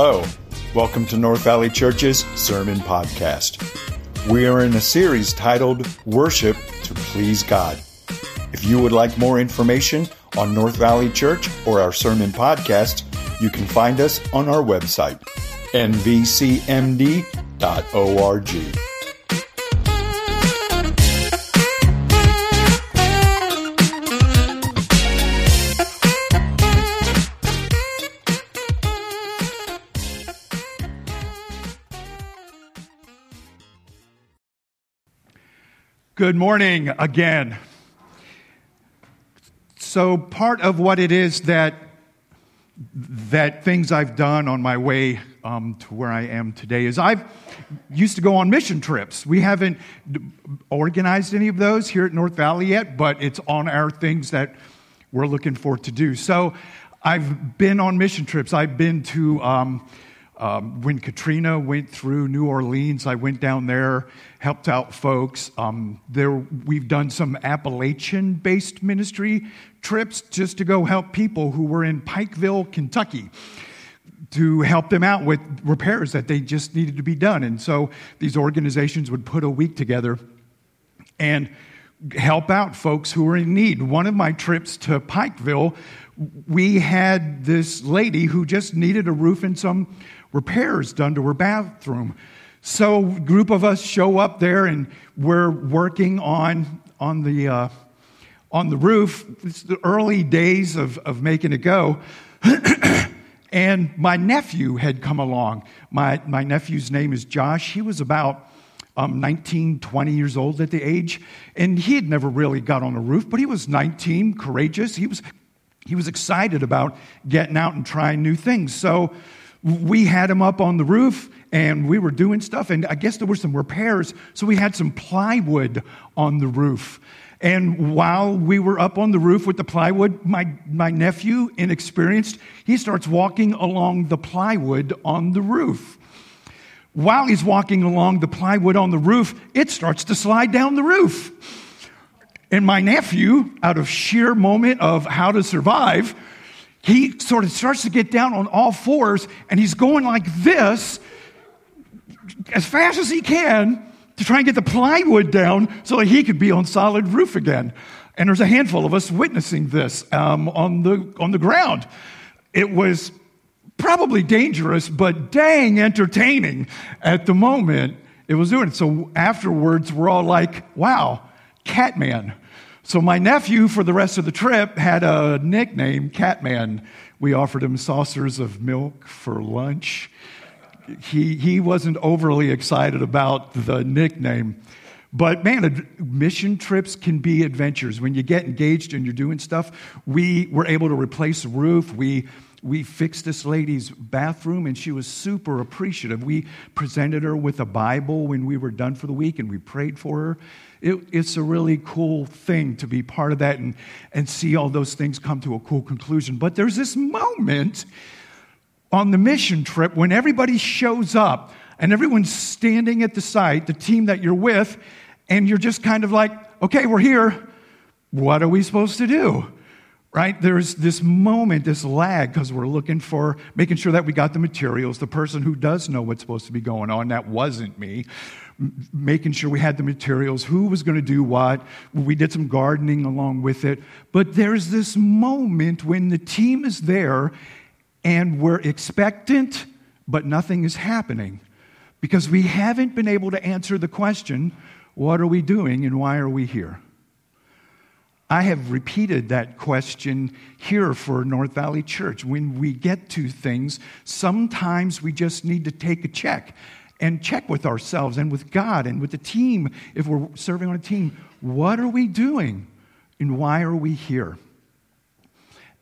Hello. Welcome to North Valley Church's Sermon Podcast. We are in a series titled Worship to Please God. If you would like more information on North Valley Church or our sermon podcast, you can find us on our website, nvcmd.org. Good morning again. So, part of what it is that that things I've done on my way um, to where I am today is I've used to go on mission trips. We haven't organized any of those here at North Valley yet, but it's on our things that we're looking for to do. So, I've been on mission trips. I've been to um, um, when Katrina went through New Orleans, I went down there, helped out folks. Um, there, we've done some Appalachian based ministry trips just to go help people who were in Pikeville, Kentucky, to help them out with repairs that they just needed to be done. And so these organizations would put a week together and help out folks who were in need. One of my trips to Pikeville, we had this lady who just needed a roof and some repairs done to her bathroom. So, group of us show up there and we're working on, on, the, uh, on the roof. It's the early days of, of making it go. and my nephew had come along. My, my nephew's name is Josh. He was about um, 19, 20 years old at the age. And he had never really got on a roof, but he was 19, courageous. He was, he was excited about getting out and trying new things. So we had him up on the roof and we were doing stuff, and I guess there were some repairs, so we had some plywood on the roof. And while we were up on the roof with the plywood, my, my nephew, inexperienced, he starts walking along the plywood on the roof. While he's walking along the plywood on the roof, it starts to slide down the roof. And my nephew, out of sheer moment of how to survive, he sort of starts to get down on all fours and he's going like this as fast as he can to try and get the plywood down so that he could be on solid roof again. And there's a handful of us witnessing this um, on, the, on the ground. It was probably dangerous, but dang entertaining at the moment it was doing it. So afterwards, we're all like, wow, Catman. So my nephew, for the rest of the trip, had a nickname, Catman. We offered him saucers of milk for lunch. He, he wasn't overly excited about the nickname. But man, mission trips can be adventures. When you get engaged and you're doing stuff, we were able to replace a roof. We we fixed this lady's bathroom and she was super appreciative. We presented her with a Bible when we were done for the week and we prayed for her. It, it's a really cool thing to be part of that and, and see all those things come to a cool conclusion. But there's this moment on the mission trip when everybody shows up and everyone's standing at the site, the team that you're with, and you're just kind of like, okay, we're here. What are we supposed to do? Right? There's this moment, this lag, because we're looking for making sure that we got the materials. The person who does know what's supposed to be going on, that wasn't me. Making sure we had the materials, who was going to do what. We did some gardening along with it. But there's this moment when the team is there and we're expectant, but nothing is happening because we haven't been able to answer the question what are we doing and why are we here? I have repeated that question here for North Valley Church. When we get to things, sometimes we just need to take a check and check with ourselves and with God and with the team. If we're serving on a team, what are we doing and why are we here?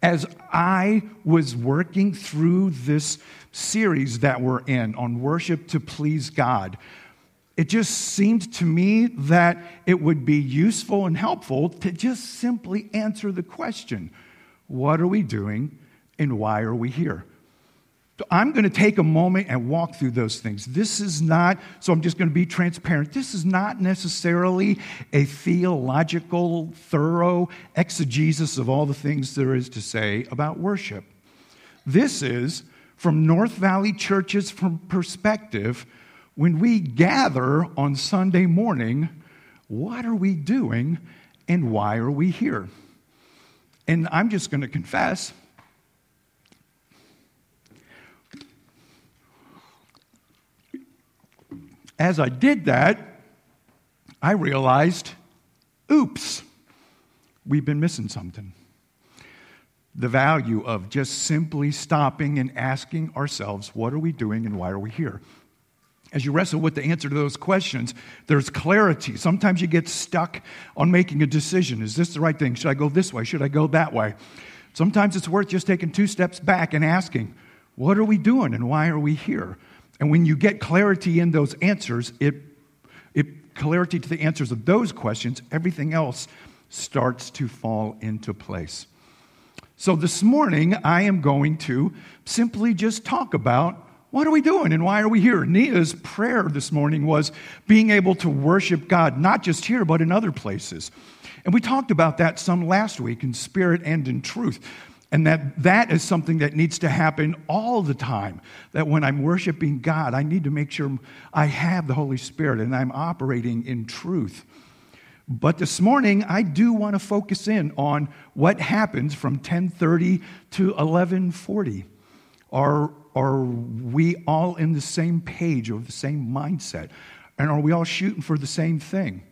As I was working through this series that we're in on worship to please God, it just seemed to me that it would be useful and helpful to just simply answer the question what are we doing and why are we here? So I'm going to take a moment and walk through those things. This is not, so I'm just going to be transparent. This is not necessarily a theological, thorough exegesis of all the things there is to say about worship. This is from North Valley Church's perspective, when we gather on Sunday morning, what are we doing and why are we here? And I'm just going to confess. As I did that, I realized oops, we've been missing something. The value of just simply stopping and asking ourselves, what are we doing and why are we here? As you wrestle with the answer to those questions, there's clarity. Sometimes you get stuck on making a decision. Is this the right thing? Should I go this way? Should I go that way? Sometimes it's worth just taking two steps back and asking, what are we doing and why are we here? And when you get clarity in those answers, it, it clarity to the answers of those questions, everything else starts to fall into place. So this morning, I am going to simply just talk about what are we doing and why are we here? Nia's prayer this morning was being able to worship God, not just here, but in other places. And we talked about that some last week in spirit and in truth. And that that is something that needs to happen all the time. That when I'm worshiping God, I need to make sure I have the Holy Spirit and I'm operating in truth. But this morning, I do want to focus in on what happens from 1030 to 1140. Are, are we all in the same page or the same mindset? And are we all shooting for the same thing?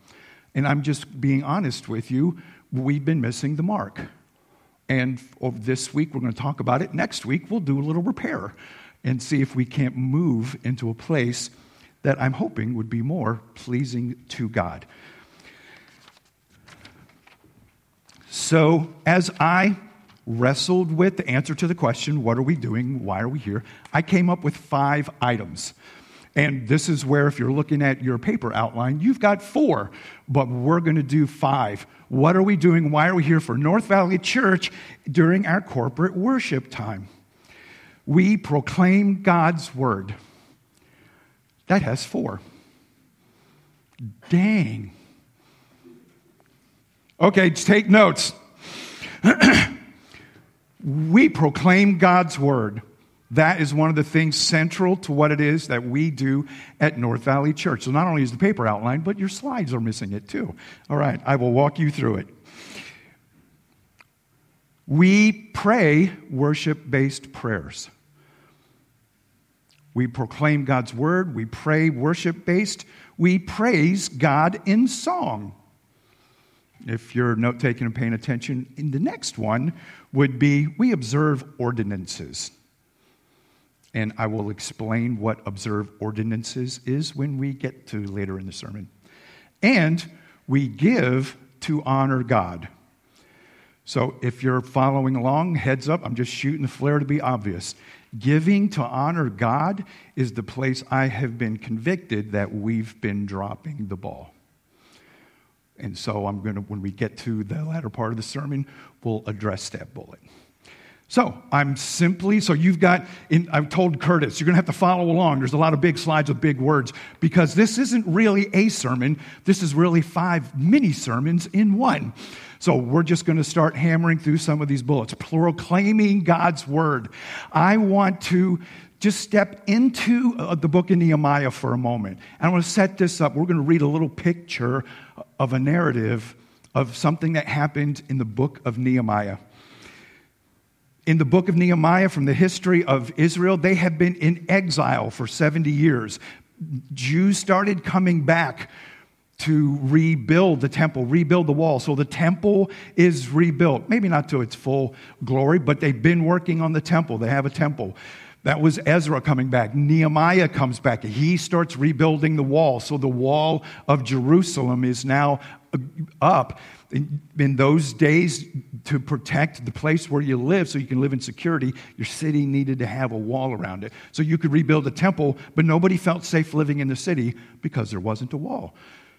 And I'm just being honest with you, we've been missing the mark. And this week, we're going to talk about it. Next week, we'll do a little repair and see if we can't move into a place that I'm hoping would be more pleasing to God. So, as I wrestled with the answer to the question, what are we doing? Why are we here? I came up with five items. And this is where, if you're looking at your paper outline, you've got four, but we're going to do five. What are we doing? Why are we here for North Valley Church during our corporate worship time? We proclaim God's word. That has four. Dang. Okay, take notes. we proclaim God's word. That is one of the things central to what it is that we do at North Valley Church. So not only is the paper outlined, but your slides are missing it too. All right, I will walk you through it. We pray worship based prayers. We proclaim God's word. We pray worship based. We praise God in song. If you're note taking and paying attention, in the next one would be we observe ordinances. And I will explain what observe ordinances is when we get to later in the sermon. And we give to honor God. So if you're following along, heads up, I'm just shooting the flare to be obvious. Giving to honor God is the place I have been convicted that we've been dropping the ball. And so I'm going to, when we get to the latter part of the sermon, we'll address that bullet. So I'm simply, so you've got, in, I've told Curtis, you're going to have to follow along. There's a lot of big slides with big words because this isn't really a sermon. This is really five mini sermons in one. So we're just going to start hammering through some of these bullets. Proclaiming God's word. I want to just step into uh, the book of Nehemiah for a moment. And I want to set this up. We're going to read a little picture of a narrative of something that happened in the book of Nehemiah. In the book of Nehemiah, from the history of Israel, they have been in exile for 70 years. Jews started coming back to rebuild the temple, rebuild the wall. So the temple is rebuilt. Maybe not to its full glory, but they've been working on the temple. They have a temple. That was Ezra coming back. Nehemiah comes back. He starts rebuilding the wall. So the wall of Jerusalem is now uh, up. In those days, to protect the place where you live so you can live in security, your city needed to have a wall around it. So you could rebuild a temple, but nobody felt safe living in the city because there wasn't a wall.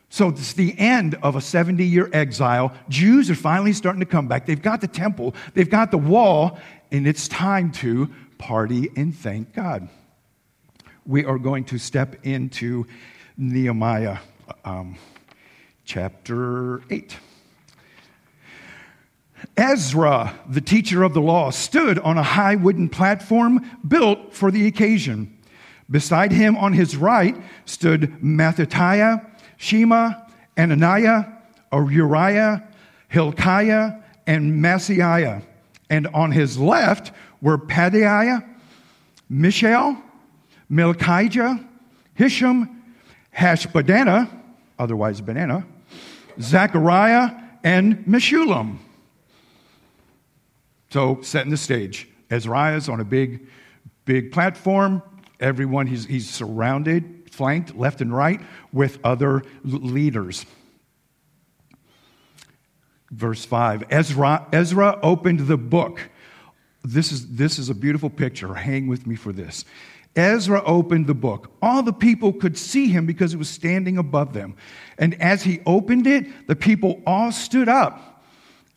So it's the end of a 70 year exile. Jews are finally starting to come back. They've got the temple, they've got the wall, and it's time to party and thank God. We are going to step into Nehemiah um, chapter 8. Ezra, the teacher of the law, stood on a high wooden platform built for the occasion. Beside him on his right stood Mattithiah, Shema, Ananiah, Uriah, Hilkiah, and Maaseiah. And on his left were Pedaiah, Mishael, Malchijah, Hisham, Hashbadana, otherwise Banana, Zechariah, and Meshullam. So, setting the stage. Ezra's on a big, big platform. Everyone, he's, he's surrounded, flanked left and right with other leaders. Verse 5 Ezra, Ezra opened the book. This is, this is a beautiful picture. Hang with me for this. Ezra opened the book. All the people could see him because it was standing above them. And as he opened it, the people all stood up.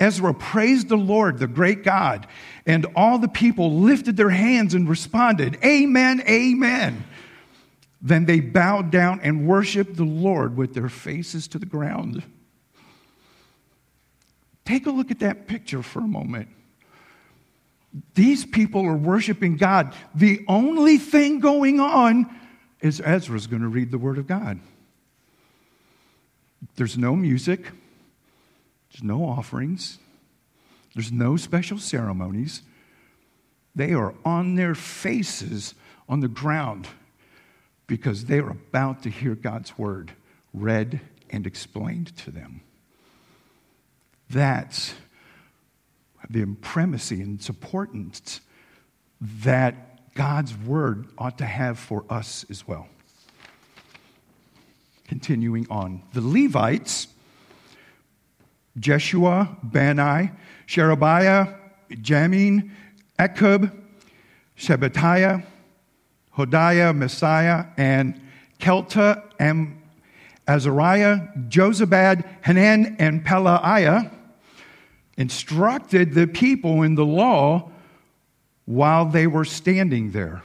Ezra praised the Lord, the great God, and all the people lifted their hands and responded, Amen, Amen. Then they bowed down and worshiped the Lord with their faces to the ground. Take a look at that picture for a moment. These people are worshiping God. The only thing going on is Ezra's going to read the Word of God. There's no music, there's no offerings, there's no special ceremonies. They are on their faces on the ground because they are about to hear God's Word read and explained to them. That's the primacy and importance that God's word ought to have for us as well. Continuing on, the Levites, Jeshua, Bani, Sherebiah, Jamin, Akkub, Shabbatiah, Hodiah, Maaseiah, and Kelita, and Azariah, Jozabad, Hanan, and Pelaiah instructed the people in the law while they were standing there.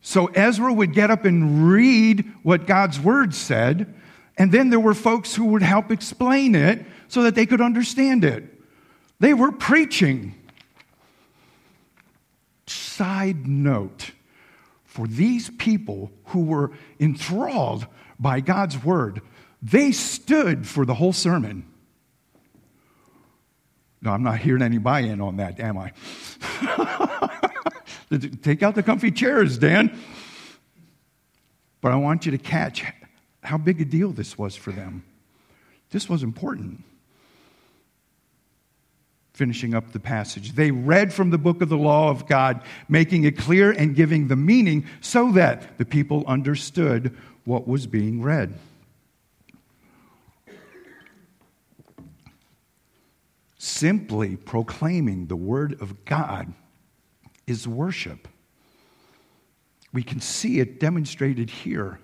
So Ezra would get up and read what God's word said, and then there were folks who would help explain it so that they could understand it. They were preaching. Side note for these people who were enthralled by God's word, they stood for the whole sermon. No, I'm not hearing any buy in on that, am I? Take out the comfy chairs, Dan. But I want you to catch how big a deal this was for them. This was important. Finishing up the passage, they read from the book of the law of God, making it clear and giving the meaning so that the people understood what was being read. Simply proclaiming the word of God is worship. We can see it demonstrated here.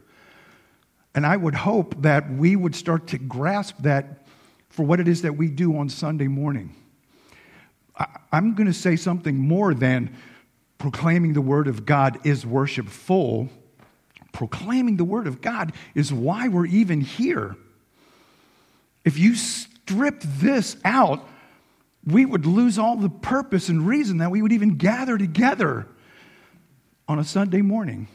And I would hope that we would start to grasp that for what it is that we do on Sunday morning. I'm going to say something more than proclaiming the Word of God is worshipful. Proclaiming the Word of God is why we're even here. If you stripped this out, we would lose all the purpose and reason that we would even gather together on a Sunday morning.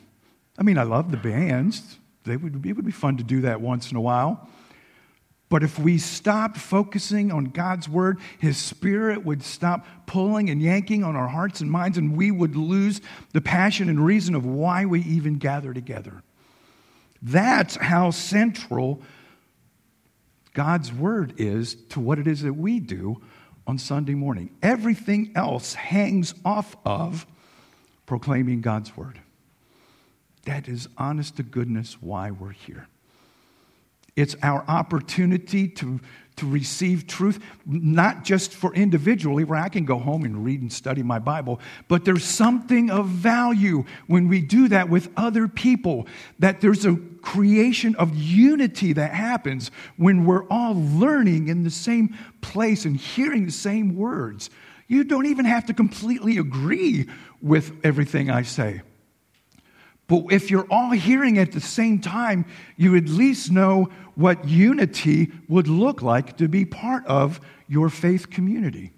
I mean, I love the bands. They would, it would be fun to do that once in a while. But if we stopped focusing on God's word, His Spirit would stop pulling and yanking on our hearts and minds, and we would lose the passion and reason of why we even gather together. That's how central God's word is to what it is that we do on Sunday morning. Everything else hangs off of proclaiming God's word. That is honest to goodness why we're here. It's our opportunity to, to receive truth, not just for individually, where I can go home and read and study my Bible, but there's something of value when we do that with other people, that there's a creation of unity that happens when we're all learning in the same place and hearing the same words. You don't even have to completely agree with everything I say. But if you're all hearing at the same time, you at least know what unity would look like to be part of your faith community.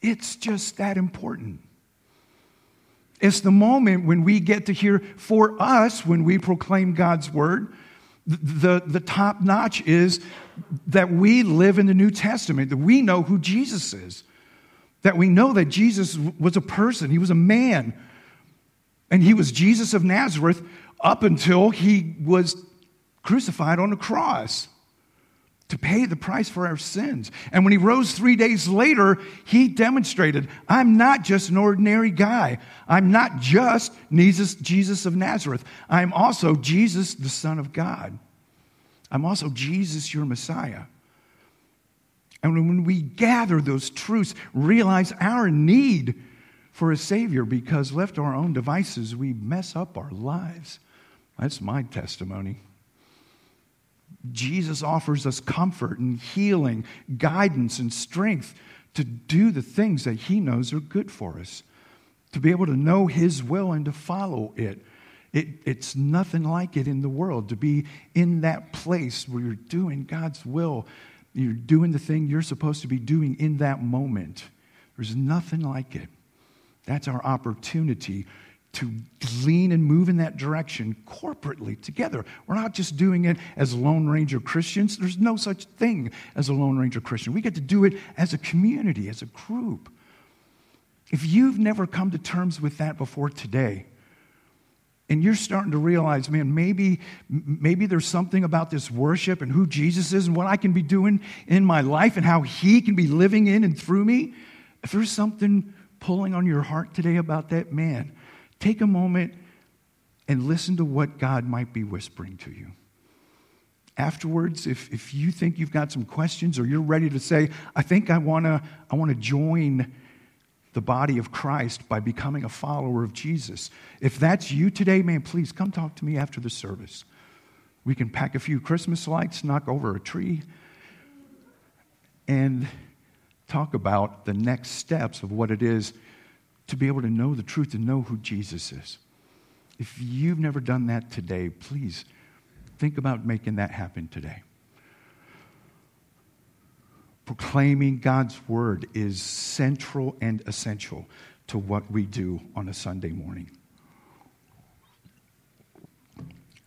It's just that important. It's the moment when we get to hear for us, when we proclaim God's word, the, the top notch is that we live in the New Testament, that we know who Jesus is, that we know that Jesus was a person, he was a man, and he was Jesus of Nazareth up until he was crucified on the cross to pay the price for our sins. And when he rose three days later, he demonstrated I'm not just an ordinary guy. I'm not just Jesus, Jesus of Nazareth. I'm also Jesus, the Son of God. I'm also Jesus, your Messiah. And when we gather those truths, realize our need for a Savior because left to our own devices, we mess up our lives. That's my testimony. Jesus offers us comfort and healing, guidance and strength to do the things that He knows are good for us, to be able to know His will and to follow it. it. It's nothing like it in the world to be in that place where you're doing God's will. You're doing the thing you're supposed to be doing in that moment. There's nothing like it. That's our opportunity to lean and move in that direction corporately together. We're not just doing it as Lone Ranger Christians. There's no such thing as a Lone Ranger Christian. We get to do it as a community, as a group. If you've never come to terms with that before today, and you're starting to realize, man, maybe, maybe there's something about this worship and who Jesus is and what I can be doing in my life and how He can be living in and through me. If there's something pulling on your heart today about that, man, Take a moment and listen to what God might be whispering to you. Afterwards, if, if you think you've got some questions or you're ready to say, I think I want to I wanna join the body of Christ by becoming a follower of Jesus. If that's you today, man, please come talk to me after the service. We can pack a few Christmas lights, knock over a tree, and talk about the next steps of what it is to be able to know the truth and know who Jesus is. If you've never done that today, please think about making that happen today. Proclaiming God's word is central and essential to what we do on a Sunday morning.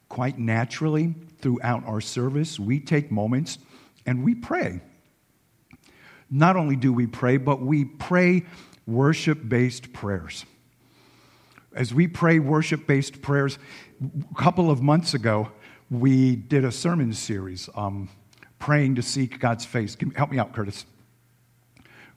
Quite naturally, throughout our service, we take moments and we pray. Not only do we pray, but we pray worship based prayers. As we pray worship based prayers, a couple of months ago, we did a sermon series, um, Praying to Seek God's Face. Help me out, Curtis.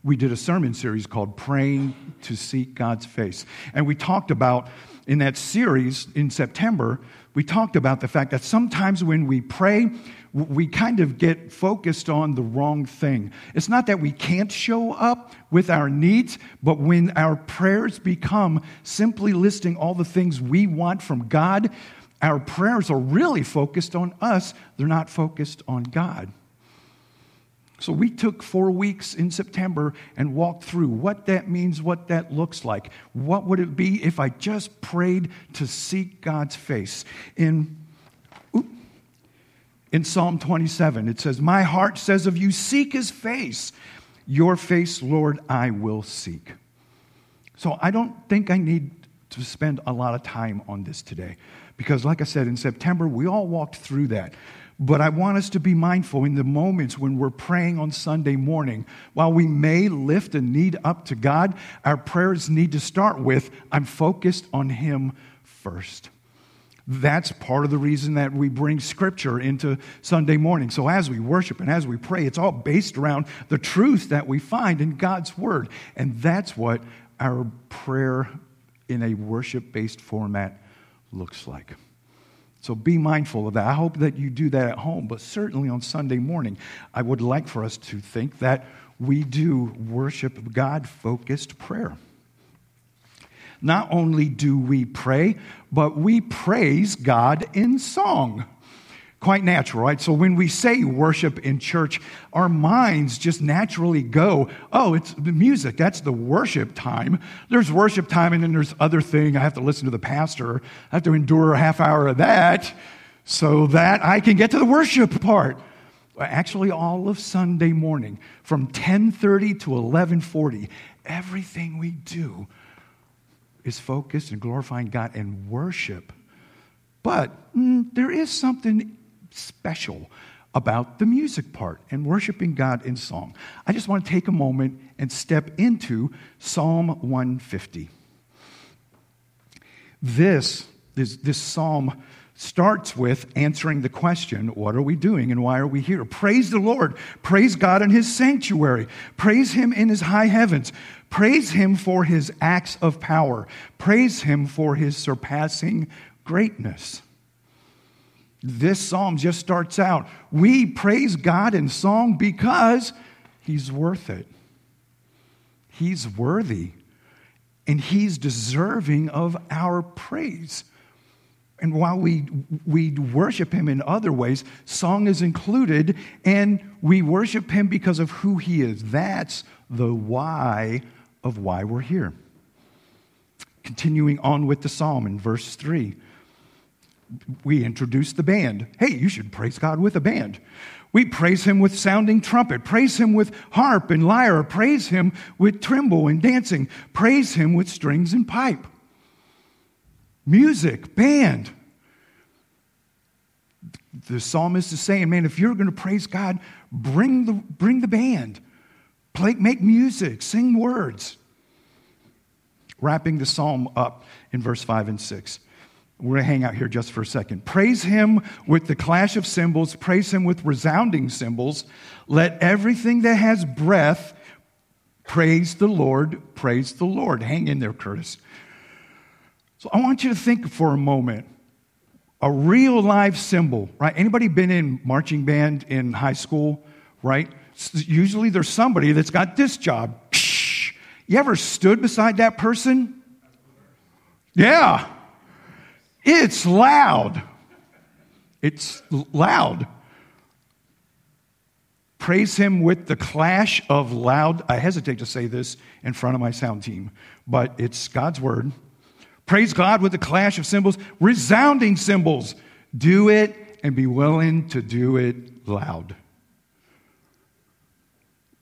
We did a sermon series called Praying to Seek God's Face. And we talked about, in that series in September, we talked about the fact that sometimes when we pray, we kind of get focused on the wrong thing. It's not that we can't show up with our needs, but when our prayers become simply listing all the things we want from God, our prayers are really focused on us, they're not focused on God. So we took four weeks in September and walked through what that means, what that looks like. What would it be if I just prayed to seek God's face? In in Psalm 27. It says, My heart says of you, seek his face. Your face, Lord, I will seek. So I don't think I need to spend a lot of time on this today because, like I said, in September, we all walked through that. But I want us to be mindful in the moments when we're praying on Sunday morning. While we may lift a need up to God, our prayers need to start with I'm focused on Him first. That's part of the reason that we bring scripture into Sunday morning. So as we worship and as we pray, it's all based around the truth that we find in God's word. And that's what our prayer in a worship based format looks like. So be mindful of that. I hope that you do that at home, but certainly on Sunday morning, I would like for us to think that we do worship God focused prayer not only do we pray, but we praise God in song. Quite natural, right? So when we say worship in church, our minds just naturally go, oh, it's the music. That's the worship time. There's worship time, and then there's other thing. I have to listen to the pastor. I have to endure a half hour of that so that I can get to the worship part. Actually, all of Sunday morning, from 10:30 to 11:40, everything we do is focused and glorifying God and worship. But mm, there is something special about the music part and worshiping God in song. I just want to take a moment and step into Psalm 150. This, this, this psalm starts with answering the question what are we doing and why are we here? Praise the Lord. Praise God in his sanctuary. Praise him in his high heavens. Praise him for his acts of power. Praise him for his surpassing greatness. This psalm just starts out We praise God in song because He's worth it. He's worthy and He's deserving of our praise. And while we, we worship Him in other ways, song is included, and we worship Him because of who He is. That's the why of why we're here. Continuing on with the psalm in verse 3 we introduce the band. Hey, you should praise God with a band. We praise him with sounding trumpet, praise him with harp and lyre, praise him with timbrel and dancing, praise him with strings and pipe. Music, band. The psalmist is saying, man, if you're going to praise God, bring the, bring the band. Play, make music, sing words. Wrapping the psalm up in verse 5 and 6. We're going to hang out here just for a second. Praise him with the clash of cymbals, praise him with resounding cymbals. Let everything that has breath praise the Lord, praise the Lord. Hang in there, Curtis. So I want you to think for a moment a real live cymbal, right? Anybody been in marching band in high school, right? Usually there's somebody that's got this job. You ever stood beside that person? Yeah. It's loud. It's loud. Praise him with the clash of loud. I hesitate to say this in front of my sound team, but it's God's word. Praise God with the clash of cymbals, resounding cymbals. Do it and be willing to do it loud.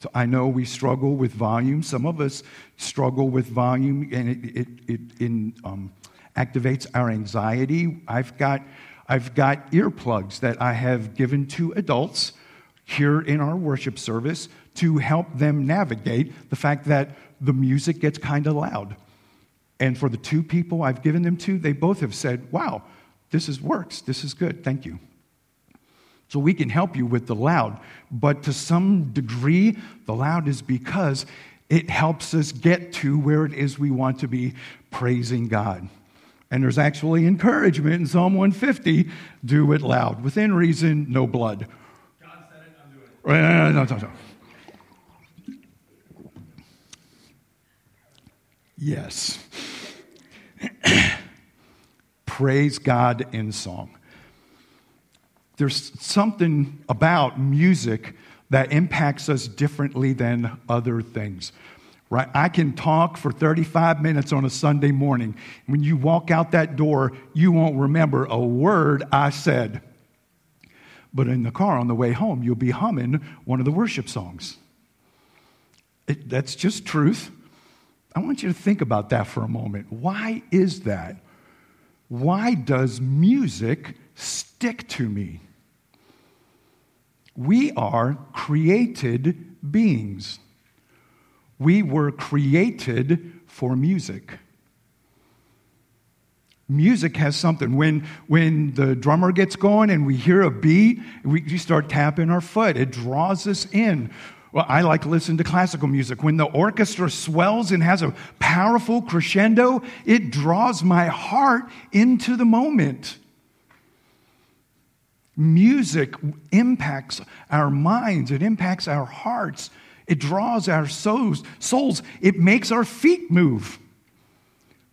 So I know we struggle with volume. Some of us struggle with volume, and it, it, it in um, activates our anxiety. I've got, I've got earplugs that I have given to adults here in our worship service to help them navigate the fact that the music gets kind of loud. And for the two people I've given them to, they both have said, wow, this is works. This is good. Thank you. So we can help you with the loud. But to some degree, the loud is because it helps us get to where it is we want to be praising God. And there's actually encouragement in Psalm 150 do it loud. Within reason, no blood. God said it, I'm doing it. No, no, no, Yes. Praise God in song. There's something about music that impacts us differently than other things right? I can talk for 35 minutes on a Sunday morning. When you walk out that door, you won't remember a word I said. But in the car on the way home, you'll be humming one of the worship songs. It, that's just truth. I want you to think about that for a moment. Why is that? Why does music stick to me? We are created beings. We were created for music. Music has something. When, when the drummer gets going and we hear a beat, we, we start tapping our foot. It draws us in. Well, I like to listen to classical music. When the orchestra swells and has a powerful crescendo, it draws my heart into the moment. Music impacts our minds, it impacts our hearts. It draws our souls, souls. It makes our feet move.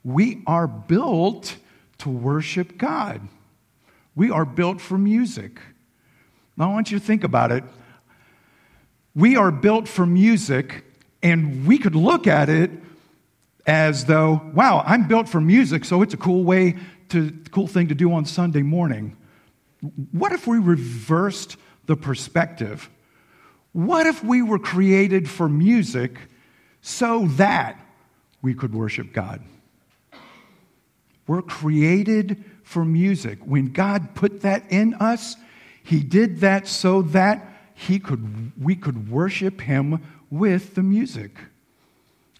We are built to worship God. We are built for music. Now, I want you to think about it. We are built for music, and we could look at it as though, wow, I'm built for music, so it's a cool way to cool thing to do on Sunday morning. What if we reversed the perspective? What if we were created for music so that we could worship God? We're created for music. When God put that in us, He did that so that he could, we could worship Him with the music.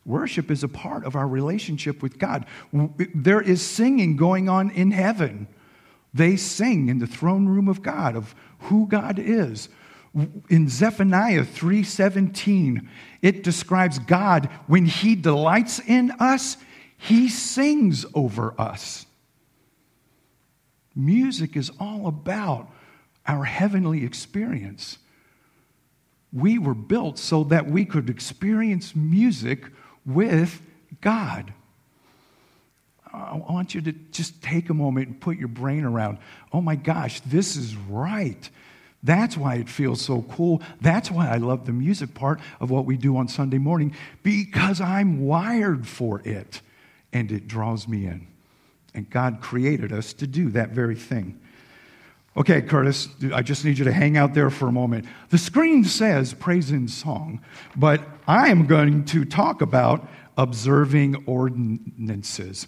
Worship is a part of our relationship with God. There is singing going on in heaven. They sing in the throne room of God of who God is. In Zephaniah 3:17, it describes God when he delights in us, he sings over us. Music is all about our heavenly experience. We were built so that we could experience music with God. I want you to just take a moment and put your brain around, oh my gosh, this is right. That's why it feels so cool. That's why I love the music part of what we do on Sunday morning, because I'm wired for it and it draws me in. And God created us to do that very thing. Okay, Curtis, I just need you to hang out there for a moment. The screen says praise in song, but I am going to talk about observing ordinances.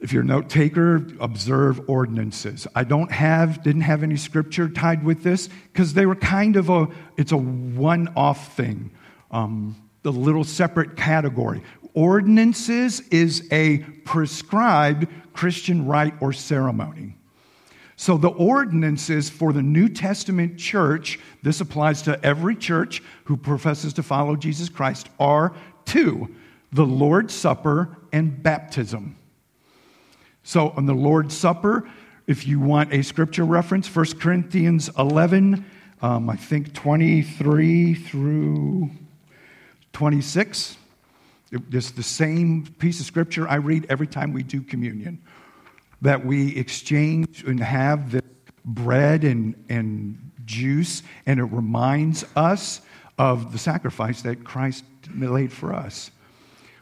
If you're a note taker, observe ordinances. I don't have, didn't have any scripture tied with this because they were kind of a, it's a one off thing, um, a little separate category. Ordinances is a prescribed Christian rite or ceremony. So, the ordinances for the New Testament church, this applies to every church who professes to follow Jesus Christ, are two the Lord's Supper and baptism. So, on the Lord's Supper, if you want a scripture reference, 1 Corinthians 11, um, I think 23 through 26. It's the same piece of scripture I read every time we do communion that we exchange and have the bread and, and juice, and it reminds us of the sacrifice that Christ laid for us.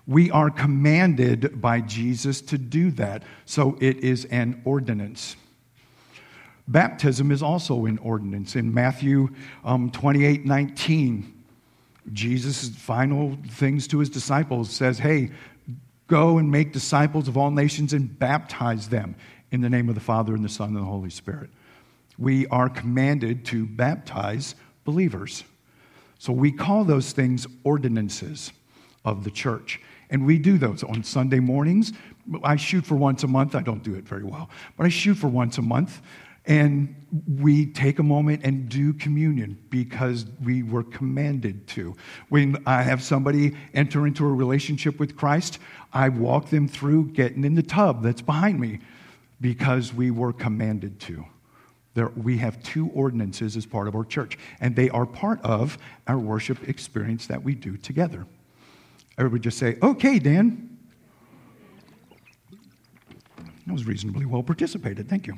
We are commanded by Jesus to do that, so it is an ordinance. Baptism is also an ordinance. In Matthew um, 28 19, Jesus' final things to his disciples says, Hey, Go and make disciples of all nations and baptize them in the name of the Father and the Son and the Holy Spirit. We are commanded to baptize believers. So we call those things ordinances of the church. And we do those on Sunday mornings. I shoot for once a month. I don't do it very well, but I shoot for once a month. And we take a moment and do communion because we were commanded to. When I have somebody enter into a relationship with Christ, I walk them through getting in the tub that's behind me because we were commanded to. There, we have two ordinances as part of our church, and they are part of our worship experience that we do together. Everybody just say, okay, Dan. That was reasonably well participated. Thank you.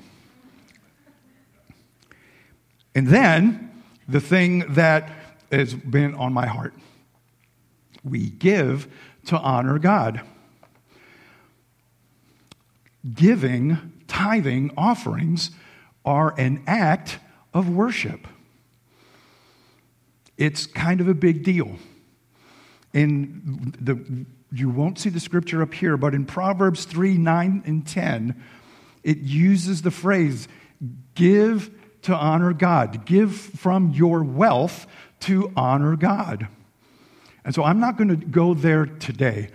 And then the thing that has been on my heart we give to honor God. Giving, tithing, offerings are an act of worship. It's kind of a big deal. In the, you won't see the scripture up here, but in Proverbs 3 9 and 10, it uses the phrase, give to honor God, give from your wealth to honor God. And so I'm not going to go there today.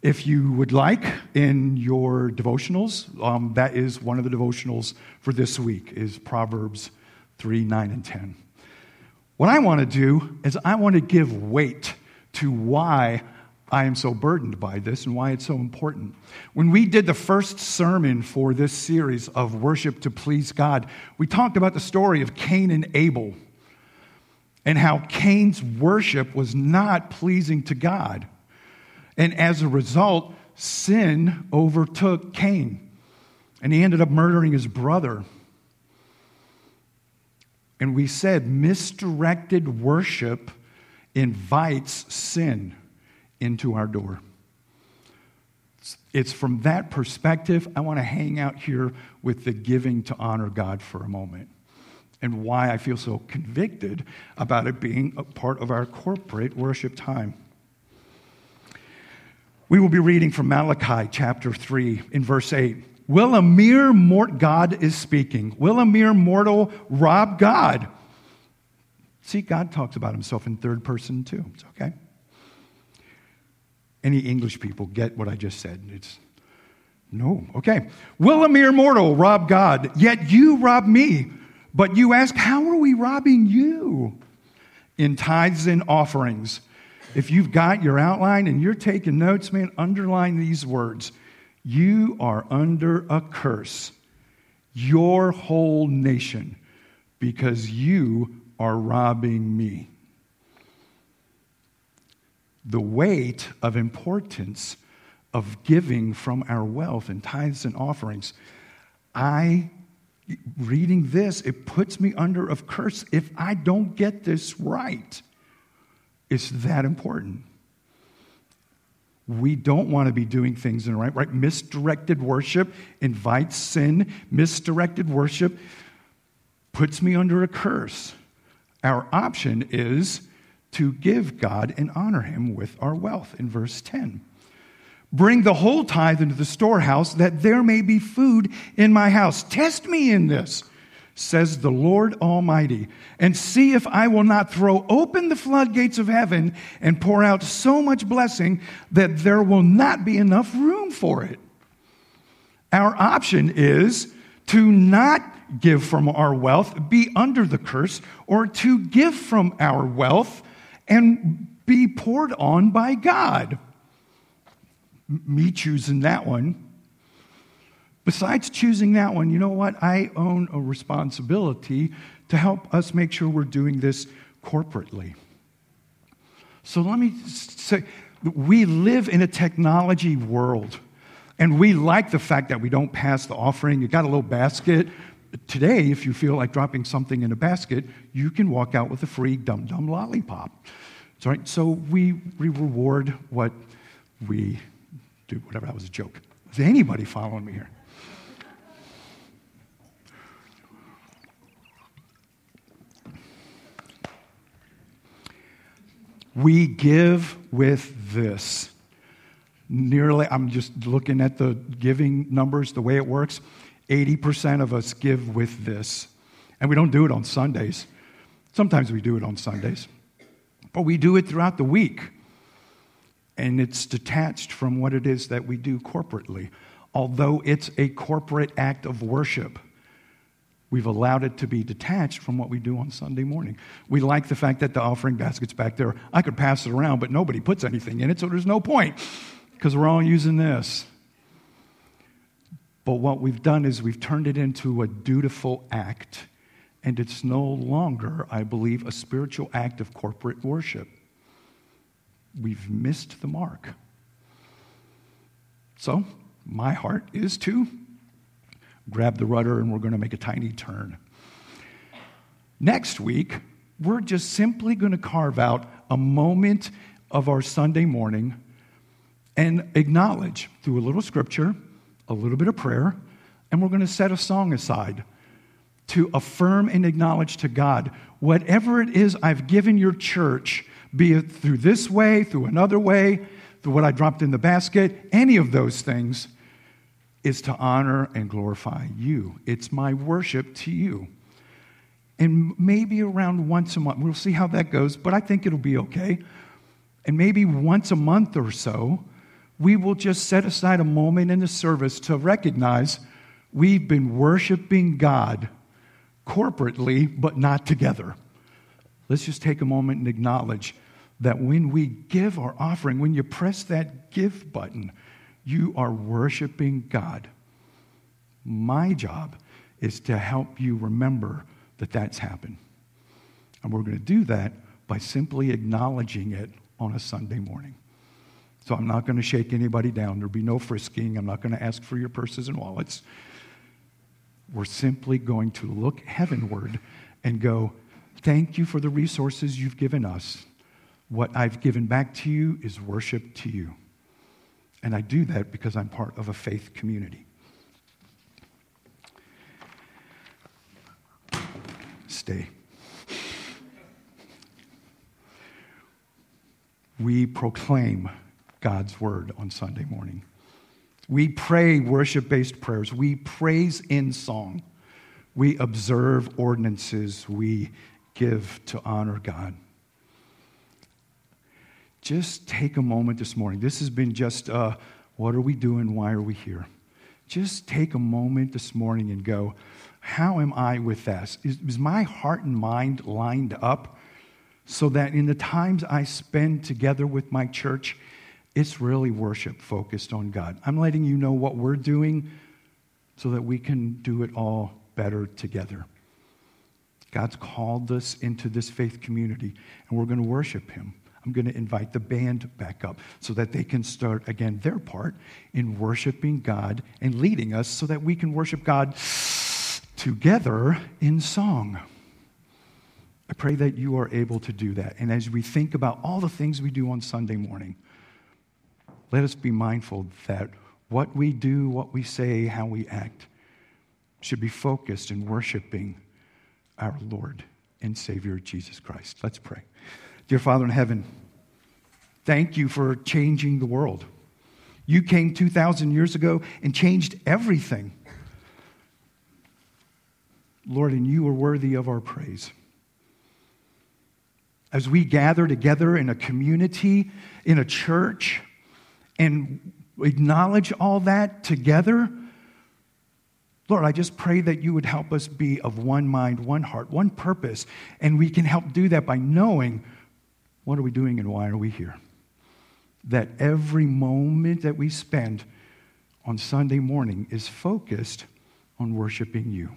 If you would like, in your devotionals, um, that is one of the devotionals for this week, is Proverbs 3, 9, and 10. What I want to do is I want to give weight to why I am so burdened by this and why it's so important. When we did the first sermon for this series of worship to please God, we talked about the story of Cain and Abel and how Cain's worship was not pleasing to God. And as a result, sin overtook Cain, and he ended up murdering his brother. And we said misdirected worship invites sin into our door. It's from that perspective I want to hang out here with the giving to honor God for a moment and why I feel so convicted about it being a part of our corporate worship time. We will be reading from Malachi chapter 3 in verse 8. Will a mere mortal, God is speaking, will a mere mortal rob God? See, God talks about himself in third person too. It's okay. Any English people get what I just said? It's no. Okay. Will a mere mortal rob God? Yet you rob me. But you ask, how are we robbing you? In tithes and offerings. If you've got your outline and you're taking notes, man, underline these words. You are under a curse, your whole nation, because you are robbing me the weight of importance of giving from our wealth and tithes and offerings. I, reading this, it puts me under a curse if I don't get this right. It's that important. We don't want to be doing things in right, right? Misdirected worship invites sin. Misdirected worship puts me under a curse. Our option is to give God and honor him with our wealth in verse 10. Bring the whole tithe into the storehouse that there may be food in my house. Test me in this, says the Lord Almighty, and see if I will not throw open the floodgates of heaven and pour out so much blessing that there will not be enough room for it. Our option is to not give from our wealth, be under the curse, or to give from our wealth and be poured on by God. Me choosing that one. Besides choosing that one, you know what? I own a responsibility to help us make sure we're doing this corporately. So let me say, we live in a technology world, and we like the fact that we don't pass the offering. You got a little basket. Today, if you feel like dropping something in a basket, you can walk out with a free Dum Dum lollipop. So, so we, we reward what we do. Whatever, that was a joke. Is anybody following me here? We give with this. Nearly, I'm just looking at the giving numbers, the way it works. 80% of us give with this. And we don't do it on Sundays. Sometimes we do it on Sundays. But we do it throughout the week. And it's detached from what it is that we do corporately. Although it's a corporate act of worship, we've allowed it to be detached from what we do on Sunday morning. We like the fact that the offering basket's back there. I could pass it around, but nobody puts anything in it, so there's no point because we're all using this. But what we've done is we've turned it into a dutiful act and it's no longer, I believe, a spiritual act of corporate worship. We've missed the mark. So, my heart is to grab the rudder and we're going to make a tiny turn. Next week, we're just simply going to carve out a moment of our Sunday morning and acknowledge through a little scripture, a little bit of prayer, and we're going to set a song aside to affirm and acknowledge to God whatever it is I've given your church, be it through this way, through another way, through what I dropped in the basket, any of those things, is to honor and glorify you. It's my worship to you. And maybe around once a month, we'll see how that goes, but I think it'll be okay. And maybe once a month or so, we will just set aside a moment in the service to recognize we've been worshiping God corporately, but not together. Let's just take a moment and acknowledge that when we give our offering, when you press that give button, you are worshiping God. My job is to help you remember that that's happened. And we're going to do that by simply acknowledging it on a Sunday morning. So I'm not going to shake anybody down. There'll be no frisking. I'm not going to ask for your purses and wallets. We're simply going to look heavenward and go, Thank you for the resources you've given us. What I've given back to you is worship to you. And I do that because I'm part of a faith community. Stay. We proclaim God's word on Sunday morning. We pray worship based prayers. We praise in song. We observe ordinances. We give to honor God. Just take a moment this morning. This has been just uh, what are we doing? Why are we here? Just take a moment this morning and go, how am I with this? Is, is my heart and mind lined up so that in the times I spend together with my church, it's really worship focused on God. I'm letting you know what we're doing so that we can do it all better together. God's called us into this faith community, and we're going to worship Him. I'm going to invite the band back up so that they can start again their part in worshiping God and leading us so that we can worship God together in song. I pray that you are able to do that. And as we think about all the things we do on Sunday morning, let us be mindful that what we do, what we say, how we act should be focused in worshiping our Lord and Savior Jesus Christ. Let's pray. Dear Father in heaven, thank you for changing the world. You came 2,000 years ago and changed everything. Lord, and you are worthy of our praise. As we gather together in a community, in a church, and acknowledge all that together, Lord, I just pray that you would help us be of one mind, one heart, one purpose, and we can help do that by knowing what are we doing and why are we here. That every moment that we spend on Sunday morning is focused on worshiping you.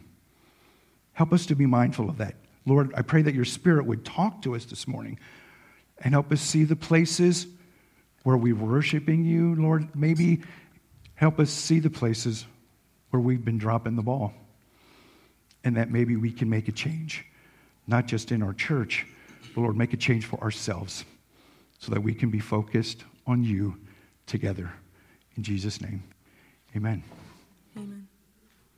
Help us to be mindful of that. Lord, I pray that your spirit would talk to us this morning and help us see the places where we're worshiping you, Lord, maybe help us see the places where we've been dropping the ball. And that maybe we can make a change, not just in our church, but Lord, make a change for ourselves so that we can be focused on you together. In Jesus' name, amen.